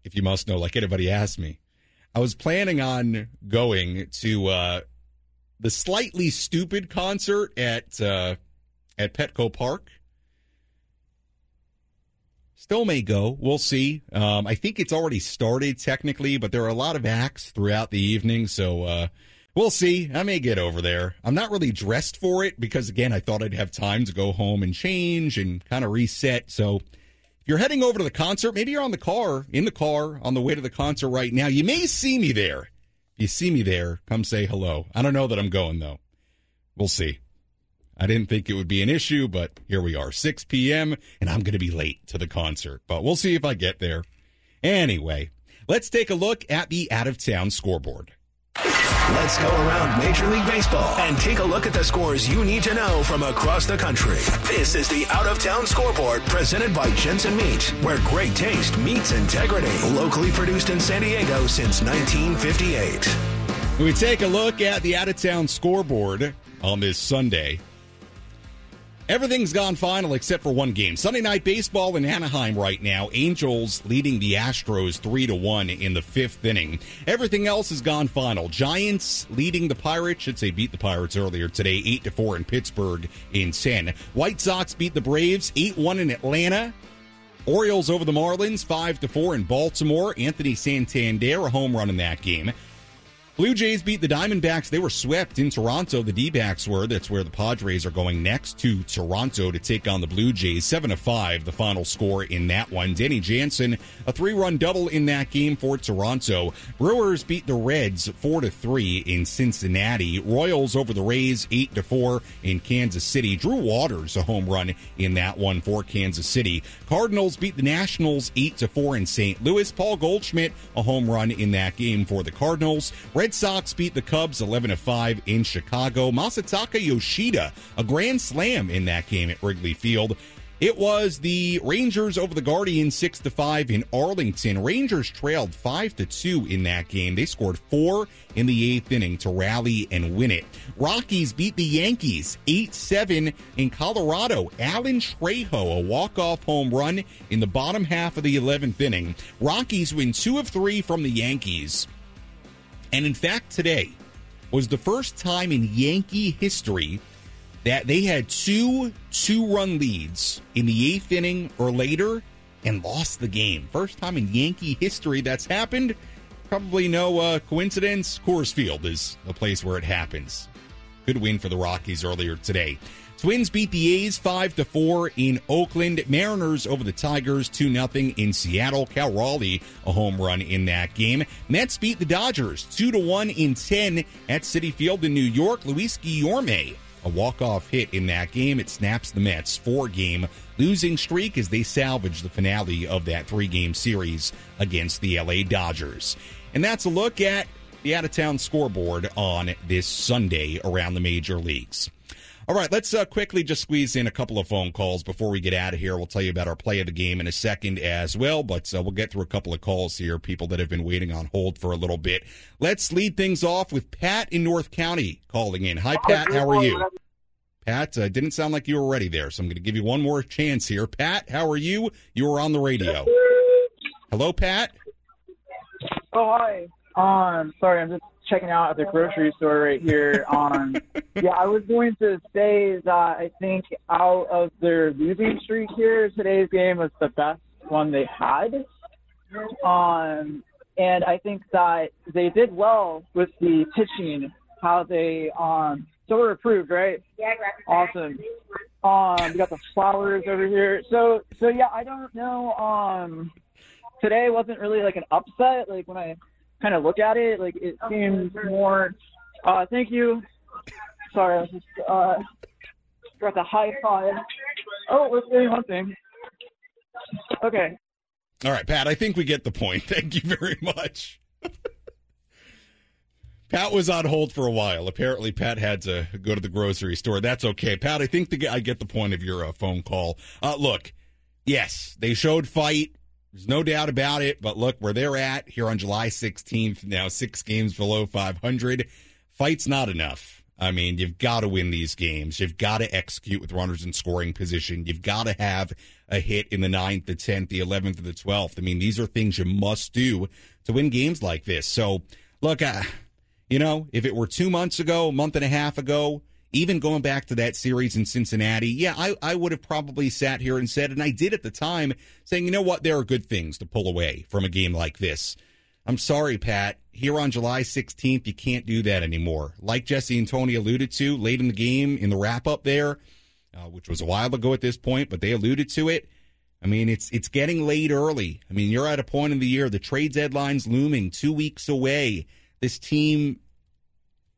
if you must know, like anybody asked me, I was planning on going to uh, the Slightly Stoopid concert at uh, at Petco Park Still may go. We'll see. Um, I think it's already started technically, but there are a lot of acts throughout the evening, so uh, we'll see. I may get over there. I'm not really dressed for it because, again, I thought I'd have time to go home and change and kind of reset. So if you're heading over to the concert, maybe you're on the car, in the car, on the way to the concert right now. You may see me there. If you see me there, come say hello. I don't know that I'm going, though. We'll see. I didn't think it would be an issue, but here we are, 6 p.m., and I'm going to be late to the concert, but we'll see if I get there. Anyway, let's take a look at the out of town scoreboard. Let's go around Major League Baseball and take a look at the scores you need to know from across the country. This is the Out of Town Scoreboard presented by Jensen Meat, where great taste meets integrity. Locally produced in San Diego since 1958. We take a look at the Out of Town Scoreboard on this Sunday. Everything's gone final except for one game. Sunday night baseball in Anaheim right now. Angels leading the Astros 3 to 1 in the 5th inning. Everything else has gone final. Giants leading the Pirates, should say beat the Pirates earlier today 8 to 4 in Pittsburgh in 10. White Sox beat the Braves 8-1 in Atlanta. Orioles over the Marlins 5 to 4 in Baltimore. Anthony Santander a home run in that game. Blue Jays beat the Diamondbacks. They were swept in Toronto. The D backs were. That's where the Padres are going next to Toronto to take on the Blue Jays. 7 to 5, the final score in that one. Danny Jansen, a three run double in that game for Toronto. Brewers beat the Reds 4 to 3 in Cincinnati. Royals over the Rays 8 to 4 in Kansas City. Drew Waters, a home run in that one for Kansas City. Cardinals beat the Nationals 8 to 4 in St. Louis. Paul Goldschmidt, a home run in that game for the Cardinals. Sox beat the Cubs 11 5 in Chicago. Masataka Yoshida, a grand slam in that game at Wrigley Field. It was the Rangers over the Guardians six to five in Arlington. Rangers trailed five to two in that game. They scored four in the eighth inning to rally and win it. Rockies beat the Yankees eight seven in Colorado. Alan Trejo, a walk off home run in the bottom half of the eleventh inning. Rockies win two of three from the Yankees. And in fact, today was the first time in Yankee history that they had two two run leads in the eighth inning or later and lost the game. First time in Yankee history that's happened. Probably no uh, coincidence. Coors Field is the place where it happens. Good win for the Rockies earlier today. Twins beat the A's 5 to 4 in Oakland. Mariners over the Tigers 2 0 in Seattle. Cal Raleigh a home run in that game. Mets beat the Dodgers 2 to 1 in 10 at Citi Field in New York. Luis Guillorme a walk-off hit in that game. It snaps the Mets four-game losing streak as they salvage the finale of that three-game series against the LA Dodgers. And that's a look at the out-of-town scoreboard on this Sunday around the major leagues. All right, let's uh, quickly just squeeze in a couple of phone calls before we get out of here. We'll tell you about our play of the game in a second as well, but uh, we'll get through a couple of calls here, people that have been waiting on hold for a little bit. Let's lead things off with Pat in North County calling in. Hi, Pat. How are you? Pat, uh, didn't sound like you were ready there, so I'm going to give you one more chance here. Pat, how are you? You were on the radio. Hello, Pat. Oh, hi. Um, sorry, I'm just checking out at the grocery store right here. Um, yeah, I was going to say that I think out of their losing streak here, today's game was the best one they had. Um, and I think that they did well with the pitching, how they um so we're approved, right? Yeah, Awesome. Um, we got the flowers over here. So so yeah, I don't know. Um, today wasn't really like an upset. Like when I kind of look at it, like it seems more. Uh, thank you. Sorry, I was just uh, got the high five. Oh, let's do one thing. Okay. All right, Pat, I think we get the point. Thank you very much. Pat was on hold for a while. Apparently, Pat had to go to the grocery store. That's okay. Pat, I think the, I get the point of your uh, phone call. Uh, look, yes, they showed fight. There's no doubt about it. But look, where they're at here on July 16th, now six games below 500. Fight's not enough. I mean, you've got to win these games. You've got to execute with runners in scoring position. You've got to have a hit in the ninth, the 10th, the 11th, or the 12th. I mean, these are things you must do to win games like this. So, look, uh, you know, if it were two months ago, a month and a half ago, even going back to that series in Cincinnati, yeah, I, I would have probably sat here and said, and I did at the time, saying, you know what, there are good things to pull away from a game like this. I'm sorry, Pat. Here on July 16th, you can't do that anymore. Like Jesse and Tony alluded to late in the game in the wrap up there, uh, which was a while ago at this point, but they alluded to it. I mean, it's it's getting late early. I mean, you're at a point in the year the trade deadline's looming, two weeks away. This team,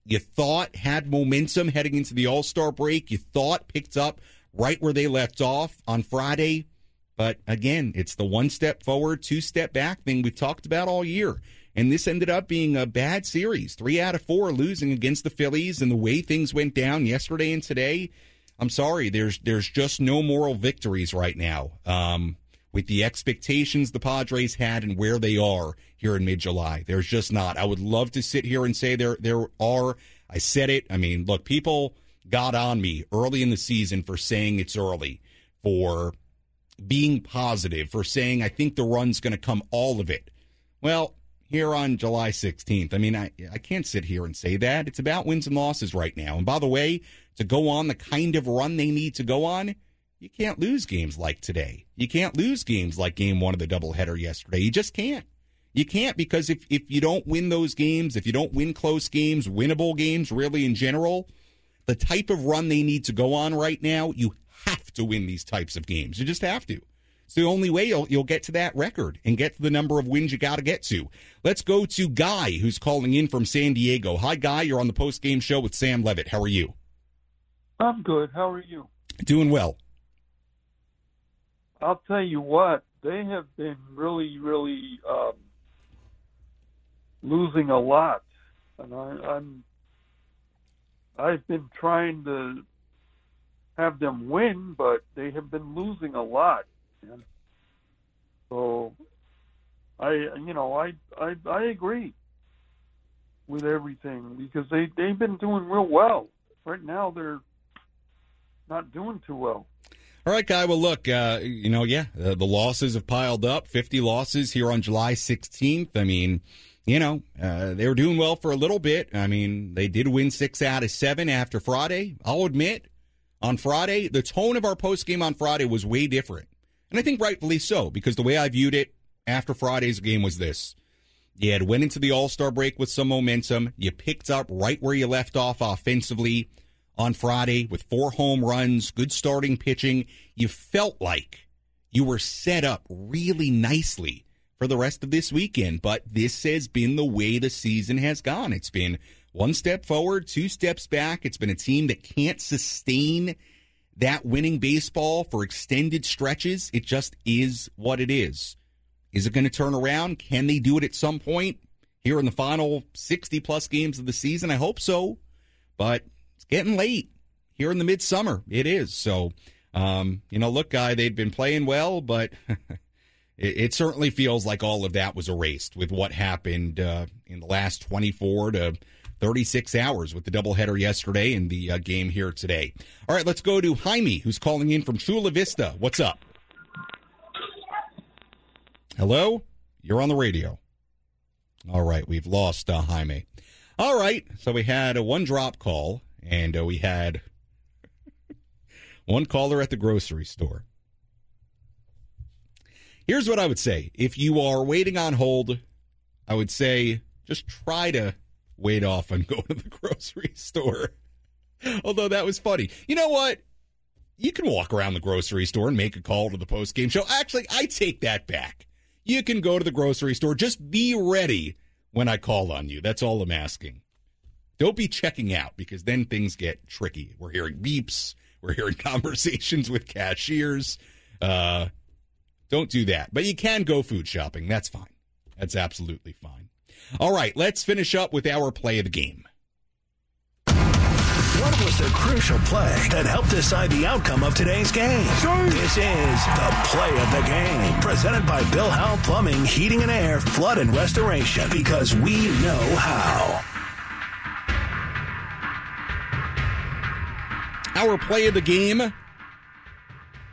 you thought had momentum heading into the All Star break. You thought picked up right where they left off on Friday. But again, it's the one step forward, two step back thing we've talked about all year. And this ended up being a bad series. Three out of four losing against the Phillies, and the way things went down yesterday and today. I'm sorry, there's there's just no moral victories right now. Um, with the expectations the Padres had and where they are here in mid July. There's just not. I would love to sit here and say there there are. I said it. I mean, look, people got on me early in the season for saying it's early, for being positive, for saying I think the run's going to come all of it. Well, here on July 16th, I mean, I, I can't sit here and say that. It's about wins and losses right now. And by the way, to go on the kind of run they need to go on, you can't lose games like today. You can't lose games like game one of the doubleheader yesterday. You just can't. You can't because if, if you don't win those games, if you don't win close games, winnable games, really in general, the type of run they need to go on right now, you have to win these types of games. You just have to. It's the only way you'll, you'll get to that record and get to the number of wins you got to get to. Let's go to Guy, who's calling in from San Diego. Hi, Guy. You're on the post game show with Sam Levitt. How are you? I'm good. How are you? Doing well. I'll tell you what, they have been really, really um, losing a lot, and I, I'm I've been trying to have them win, but they have been losing a lot. Man. So, I you know I I I agree with everything because they they've been doing real well. Right now they're not doing too well. All right, Guy. Well, look, uh, you know, yeah, uh, the losses have piled up. 50 losses here on July 16th. I mean, you know, uh, they were doing well for a little bit. I mean, they did win six out of seven after Friday. I'll admit, on Friday, the tone of our post game on Friday was way different. And I think rightfully so, because the way I viewed it after Friday's game was this. You had went into the All Star break with some momentum. You picked up right where you left off offensively on Friday with four home runs, good starting pitching. You felt like you were set up really nicely for the rest of this weekend, but this has been the way the season has gone. It's been one step forward, two steps back. It's been a team that can't sustain that winning baseball for extended stretches. It just is what it is. Is it going to turn around? Can they do it at some point here in the final 60 plus games of the season? I hope so. But it's getting late here in the midsummer. It is. So, um, you know, look, guy, they'd been playing well, but it, it, certainly feels like all of that was erased with what happened uh, in the last 24 to 36 hours with the doubleheader yesterday and the uh, game here today. All right, let's go to Jaime, who's calling in from Chula Vista. What's up? Hello? You're on the radio. All right, we've lost uh, Jaime. All right, so we had a one drop call and uh, we had one caller at the grocery store. Here's what I would say if you are waiting on hold, I would say just try to wait off and go to the grocery store. Although that was funny. You know what? You can walk around the grocery store and make a call to the post game show. Actually, I take that back. You can go to the grocery store. Just be ready when I call on you. That's all I'm asking. Don't be checking out because then things get tricky. We're hearing beeps. We're hearing conversations with cashiers. Uh, don't do that. But you can go food shopping. That's fine. That's absolutely fine. All right, let's finish up with our play of the game. What was the crucial play that helped decide the outcome of today's game? This is the play of the game, presented by Bill Howe Plumbing, Heating and Air, Flood and Restoration, because we know how. Our play of the game.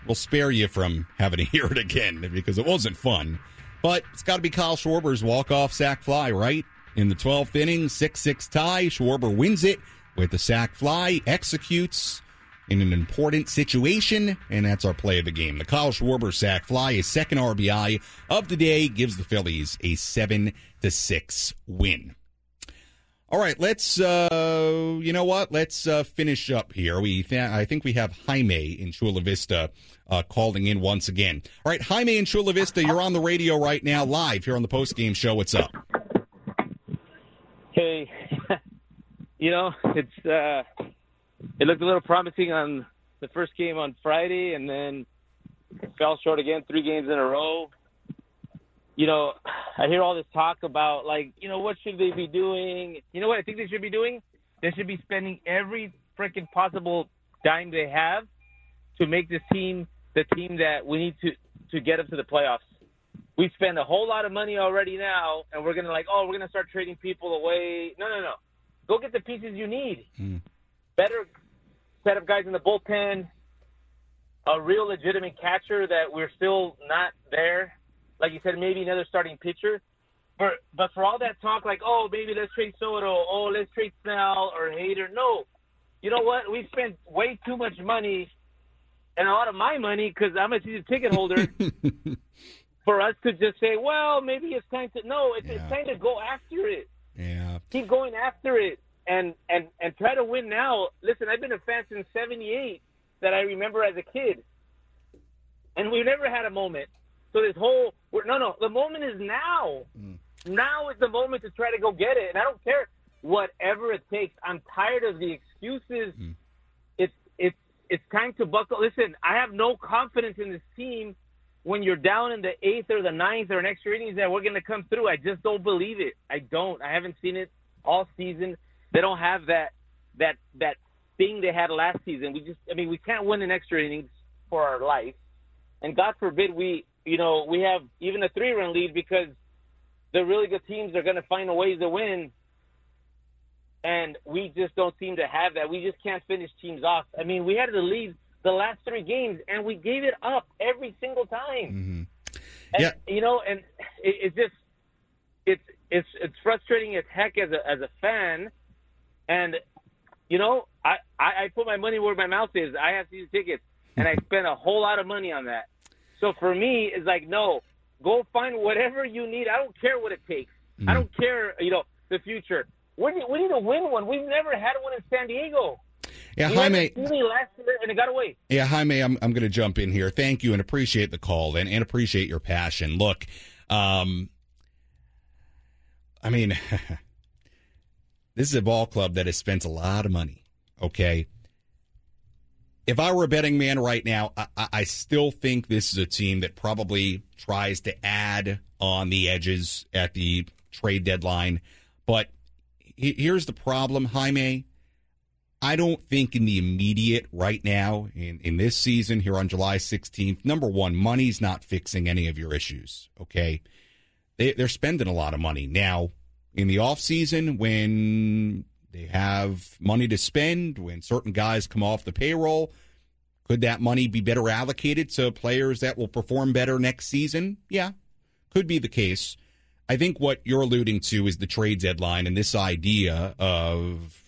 We'll spare you from having to hear it again because it wasn't fun. But it's got to be Kyle Schwarber's walk-off sac fly, right? In the 12th inning, 6-6 tie. Schwarber wins it with the sac fly, executes in an important situation, and that's our play of the game. The Kyle Schwarber sac fly, his second RBI of the day, gives the Phillies a 7 to 6 win. All right, let's. Uh, you know what? Let's uh, finish up here. We, th- I think we have Jaime in Chula Vista uh, calling in once again. All right, Jaime in Chula Vista, you're on the radio right now, live here on the post game show. What's up? Hey, you know it's uh, it looked a little promising on the first game on Friday, and then fell short again, three games in a row you know, I hear all this talk about like, you know, what should they be doing? You know what I think they should be doing? They should be spending every freaking possible dime they have to make this team the team that we need to to get up to the playoffs. We spend a whole lot of money already now, and we're gonna like, oh, we're gonna start trading people away. No, no, no. Go get the pieces you need. Mm. Better set of guys in the bullpen. A real legitimate catcher that we're still not there like you said, maybe another starting pitcher. But but for all that talk, like oh maybe let's trade Soto, oh let's trade Snell or Hader. No, you know what? We spent way too much money and a lot of my money because I'm a season ticket holder. for us to just say, well, maybe it's time to no, it's, yeah. it's time to go after it. Yeah, keep going after it and and and try to win now. Listen, I've been a fan since '78 that I remember as a kid, and we've never had a moment so this whole no, no, the moment is now. Mm. Now is the moment to try to go get it, and I don't care whatever it takes. I'm tired of the excuses. Mm. It's it's it's time to buckle. Listen, I have no confidence in this team when you're down in the eighth or the ninth or an extra innings that we're going to come through. I just don't believe it. I don't. I haven't seen it all season. They don't have that that that thing they had last season. We just, I mean, we can't win in extra innings for our life, and God forbid we, you know, we have even a three-run lead because the really good teams are going to find a ways to win, and we just don't seem to have that. We just can't finish teams off. I mean, we had the lead the last three games, and we gave it up every single time. Mm-hmm. And, Yeah. you know, and it, it's just it's it's it's frustrating as heck as a as a fan, and you know, I I, I put my money where my mouth is. I have season tickets, and I spent a whole lot of money on that. So for me, it's like no, go find whatever you need. I don't care what it takes. I don't care, you know, the future. We need, we need to win one. We've never had one in San Diego. Yeah, we Jaime- it in Philly last year, and it got away. Yeah, Jaime, I'm I'm going to jump in here. Thank you and appreciate the call and, and appreciate your passion. Look, um, I mean, this is a ball club that has spent a lot of money. Okay, if I were a betting man right now, I, I- still think this is a team that probably tries to add on the edges at the trade deadline. But here's the problem, Jaime. I don't think in the immediate right now, in, in this season here on July 16th, number one, money's not fixing any of your issues. Okay. They, they're spending a lot of money. Now, in the offseason, when they have money to spend, when certain guys come off the payroll, could that money be better allocated to players that will perform better next season? Yeah, could be the case. I think what you're alluding to is the trade deadline and this idea of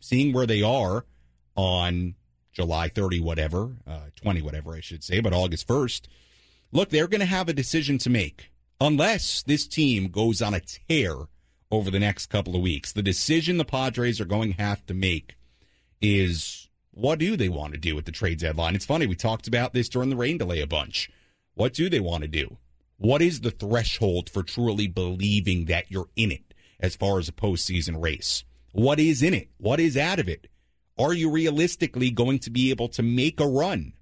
seeing where they are on July 30, whatever, uh, 20, whatever I should say, but August 1st. Look, they're going to have a decision to make unless this team goes on a tear over the next couple of weeks. The decision the Padres are going to have to make is what do they want to do with the trade deadline? It's funny, we talked about this during the rain delay a bunch. What do they want to do? What is the threshold for truly believing that you're in it as far as a postseason race? What is in it? What is out of it? Are you realistically going to be able to make a run?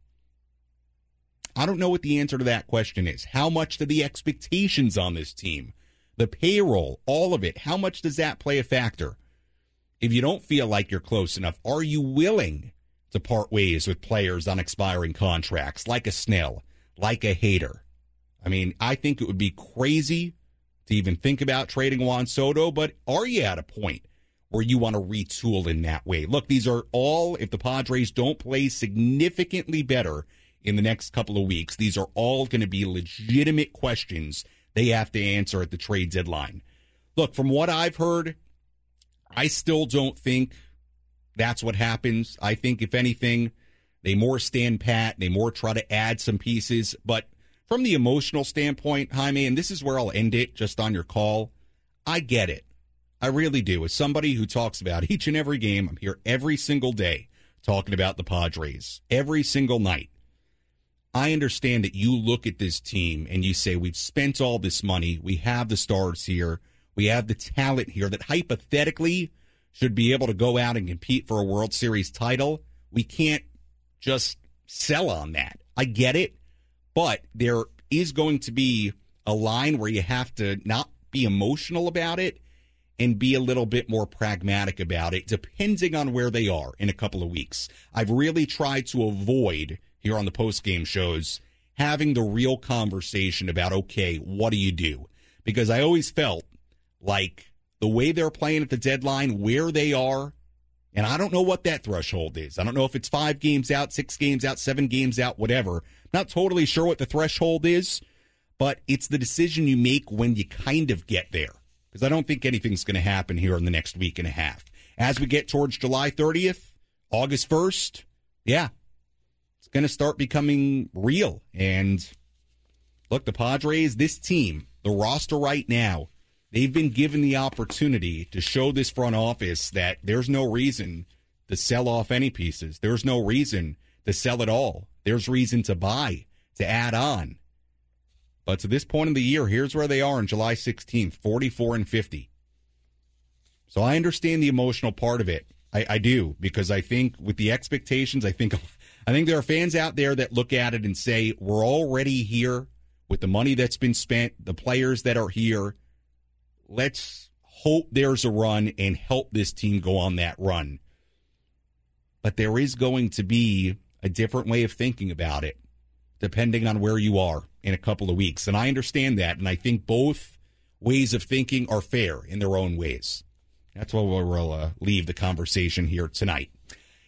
I don't know what the answer to that question is. How much do the expectations on this team, the payroll, all of it, how much does that play a factor? If you don't feel like you're close enough, are you willing to part ways with players on expiring contracts like a Snell, like a Hader? I mean, I think it would be crazy to even think about trading Juan Soto, but are you at a point where you want to retool in that way? Look, these are all, if the Padres don't play significantly better in the next couple of weeks, these are all going to be legitimate questions they have to answer at the trade deadline. Look, from what I've heard, I still don't think that's what happens. I think, if anything, they more stand pat, they more try to add some pieces. But from the emotional standpoint, Jaime, and this is where I'll end it just on your call, I get it. I really do. As somebody who talks about each and every game, I'm here every single day talking about the Padres, every single night. I understand that you look at this team and you say, we've spent all this money. We have the stars here. We have the talent here that hypothetically should be able to go out and compete for a World Series title. We can't just sell on that. I get it, but there is going to be a line where you have to not be emotional about it and be a little bit more pragmatic about it, depending on where they are in a couple of weeks. I've really tried to avoid here on the post game shows having the real conversation about, okay, what do you do? Because I always felt like the way they're playing at the deadline, where they are, and I don't know what that threshold is. I don't know if it's five games out, six games out, seven games out, whatever. Not totally sure what the threshold is, but it's the decision you make when you kind of get there. Because I don't think anything's going to happen here in the next week and a half. As we get towards July 30th, August 1st, yeah, it's going to start becoming real. And look, the Padres, this team, the roster right now, they've been given the opportunity to show this front office that there's no reason to sell off any pieces. There's no reason to sell it all. There's reason to buy, to add on. But to this point in the year, here's where they are on July 16th, 44 and 50. So I understand the emotional part of it. I, I do because I think with the expectations, I think I think there are fans out there that look at it and say we're already here with the money that's been spent, the players that are here. Let's hope there's a run and help this team go on that run. but there is going to be a different way of thinking about it depending on where you are in a couple of weeks. And I understand that. And I think both ways of thinking are fair in their own ways. That's where we'll uh, leave the conversation here tonight.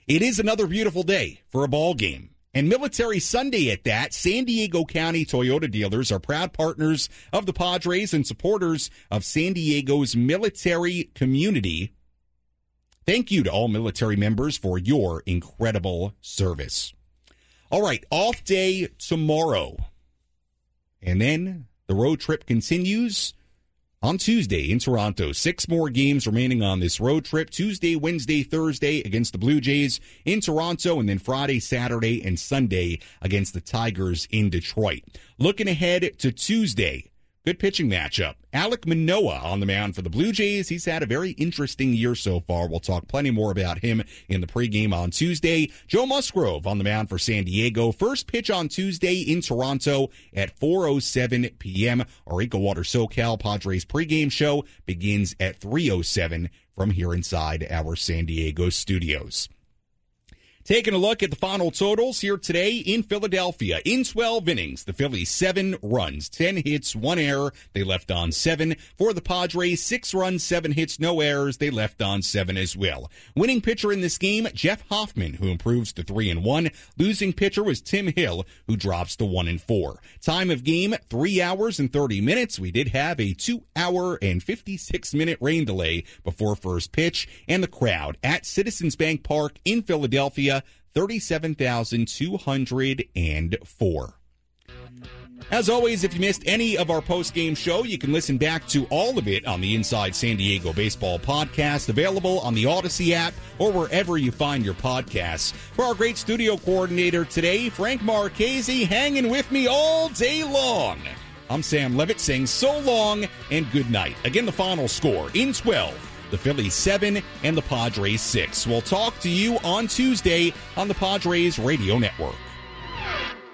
It is another beautiful day for a ball game. And Military Sunday at that, San Diego County Toyota dealers are proud partners of the Padres and supporters of San Diego's military community. Thank you to all military members for your incredible service. All right, off day tomorrow. And then the road trip continues on Tuesday in Toronto. Six more games remaining on this road trip Tuesday, Wednesday, Thursday against the Blue Jays in Toronto, and then Friday, Saturday, and Sunday against the Tigers in Detroit. Looking ahead to Tuesday. Good pitching matchup. Alek Manoah on the mound for the Blue Jays. He's had a very interesting year so far. We'll talk plenty more about him in the pregame on Tuesday. Joe Musgrove on the mound for San Diego. First pitch on Tuesday in Toronto at 4.07 p.m. Our Water SoCal Padres pregame show begins at 3.07 from here inside our San Diego studios. Taking a look at the final totals here today in Philadelphia. In 12 innings, the Phillies seven runs, 10 hits, one error. They left on seven. For the Padres, six runs, seven hits, no errors. They left on seven as well. Winning pitcher in this game, Jeff Hoffman, who improves to three and one. Losing pitcher was Tim Hill, who drops to one and four. Time of game, three hours and 30 minutes. We did have a two hour and 56 minute rain delay before first pitch and the crowd at Citizens Bank Park in Philadelphia 37,204. As always, if you missed any of our post-game show, you can listen back to all of it on the Inside San Diego Baseball podcast, available on the Audacy app or wherever you find your podcasts. For our great studio coordinator today, Frank Marchese, hanging with me all day long. I'm Sam Levitt saying so long and good night. Again, the final score in 12 the Phillies 7, and the Padres 6. We'll talk to you on Tuesday on the Padres Radio Network.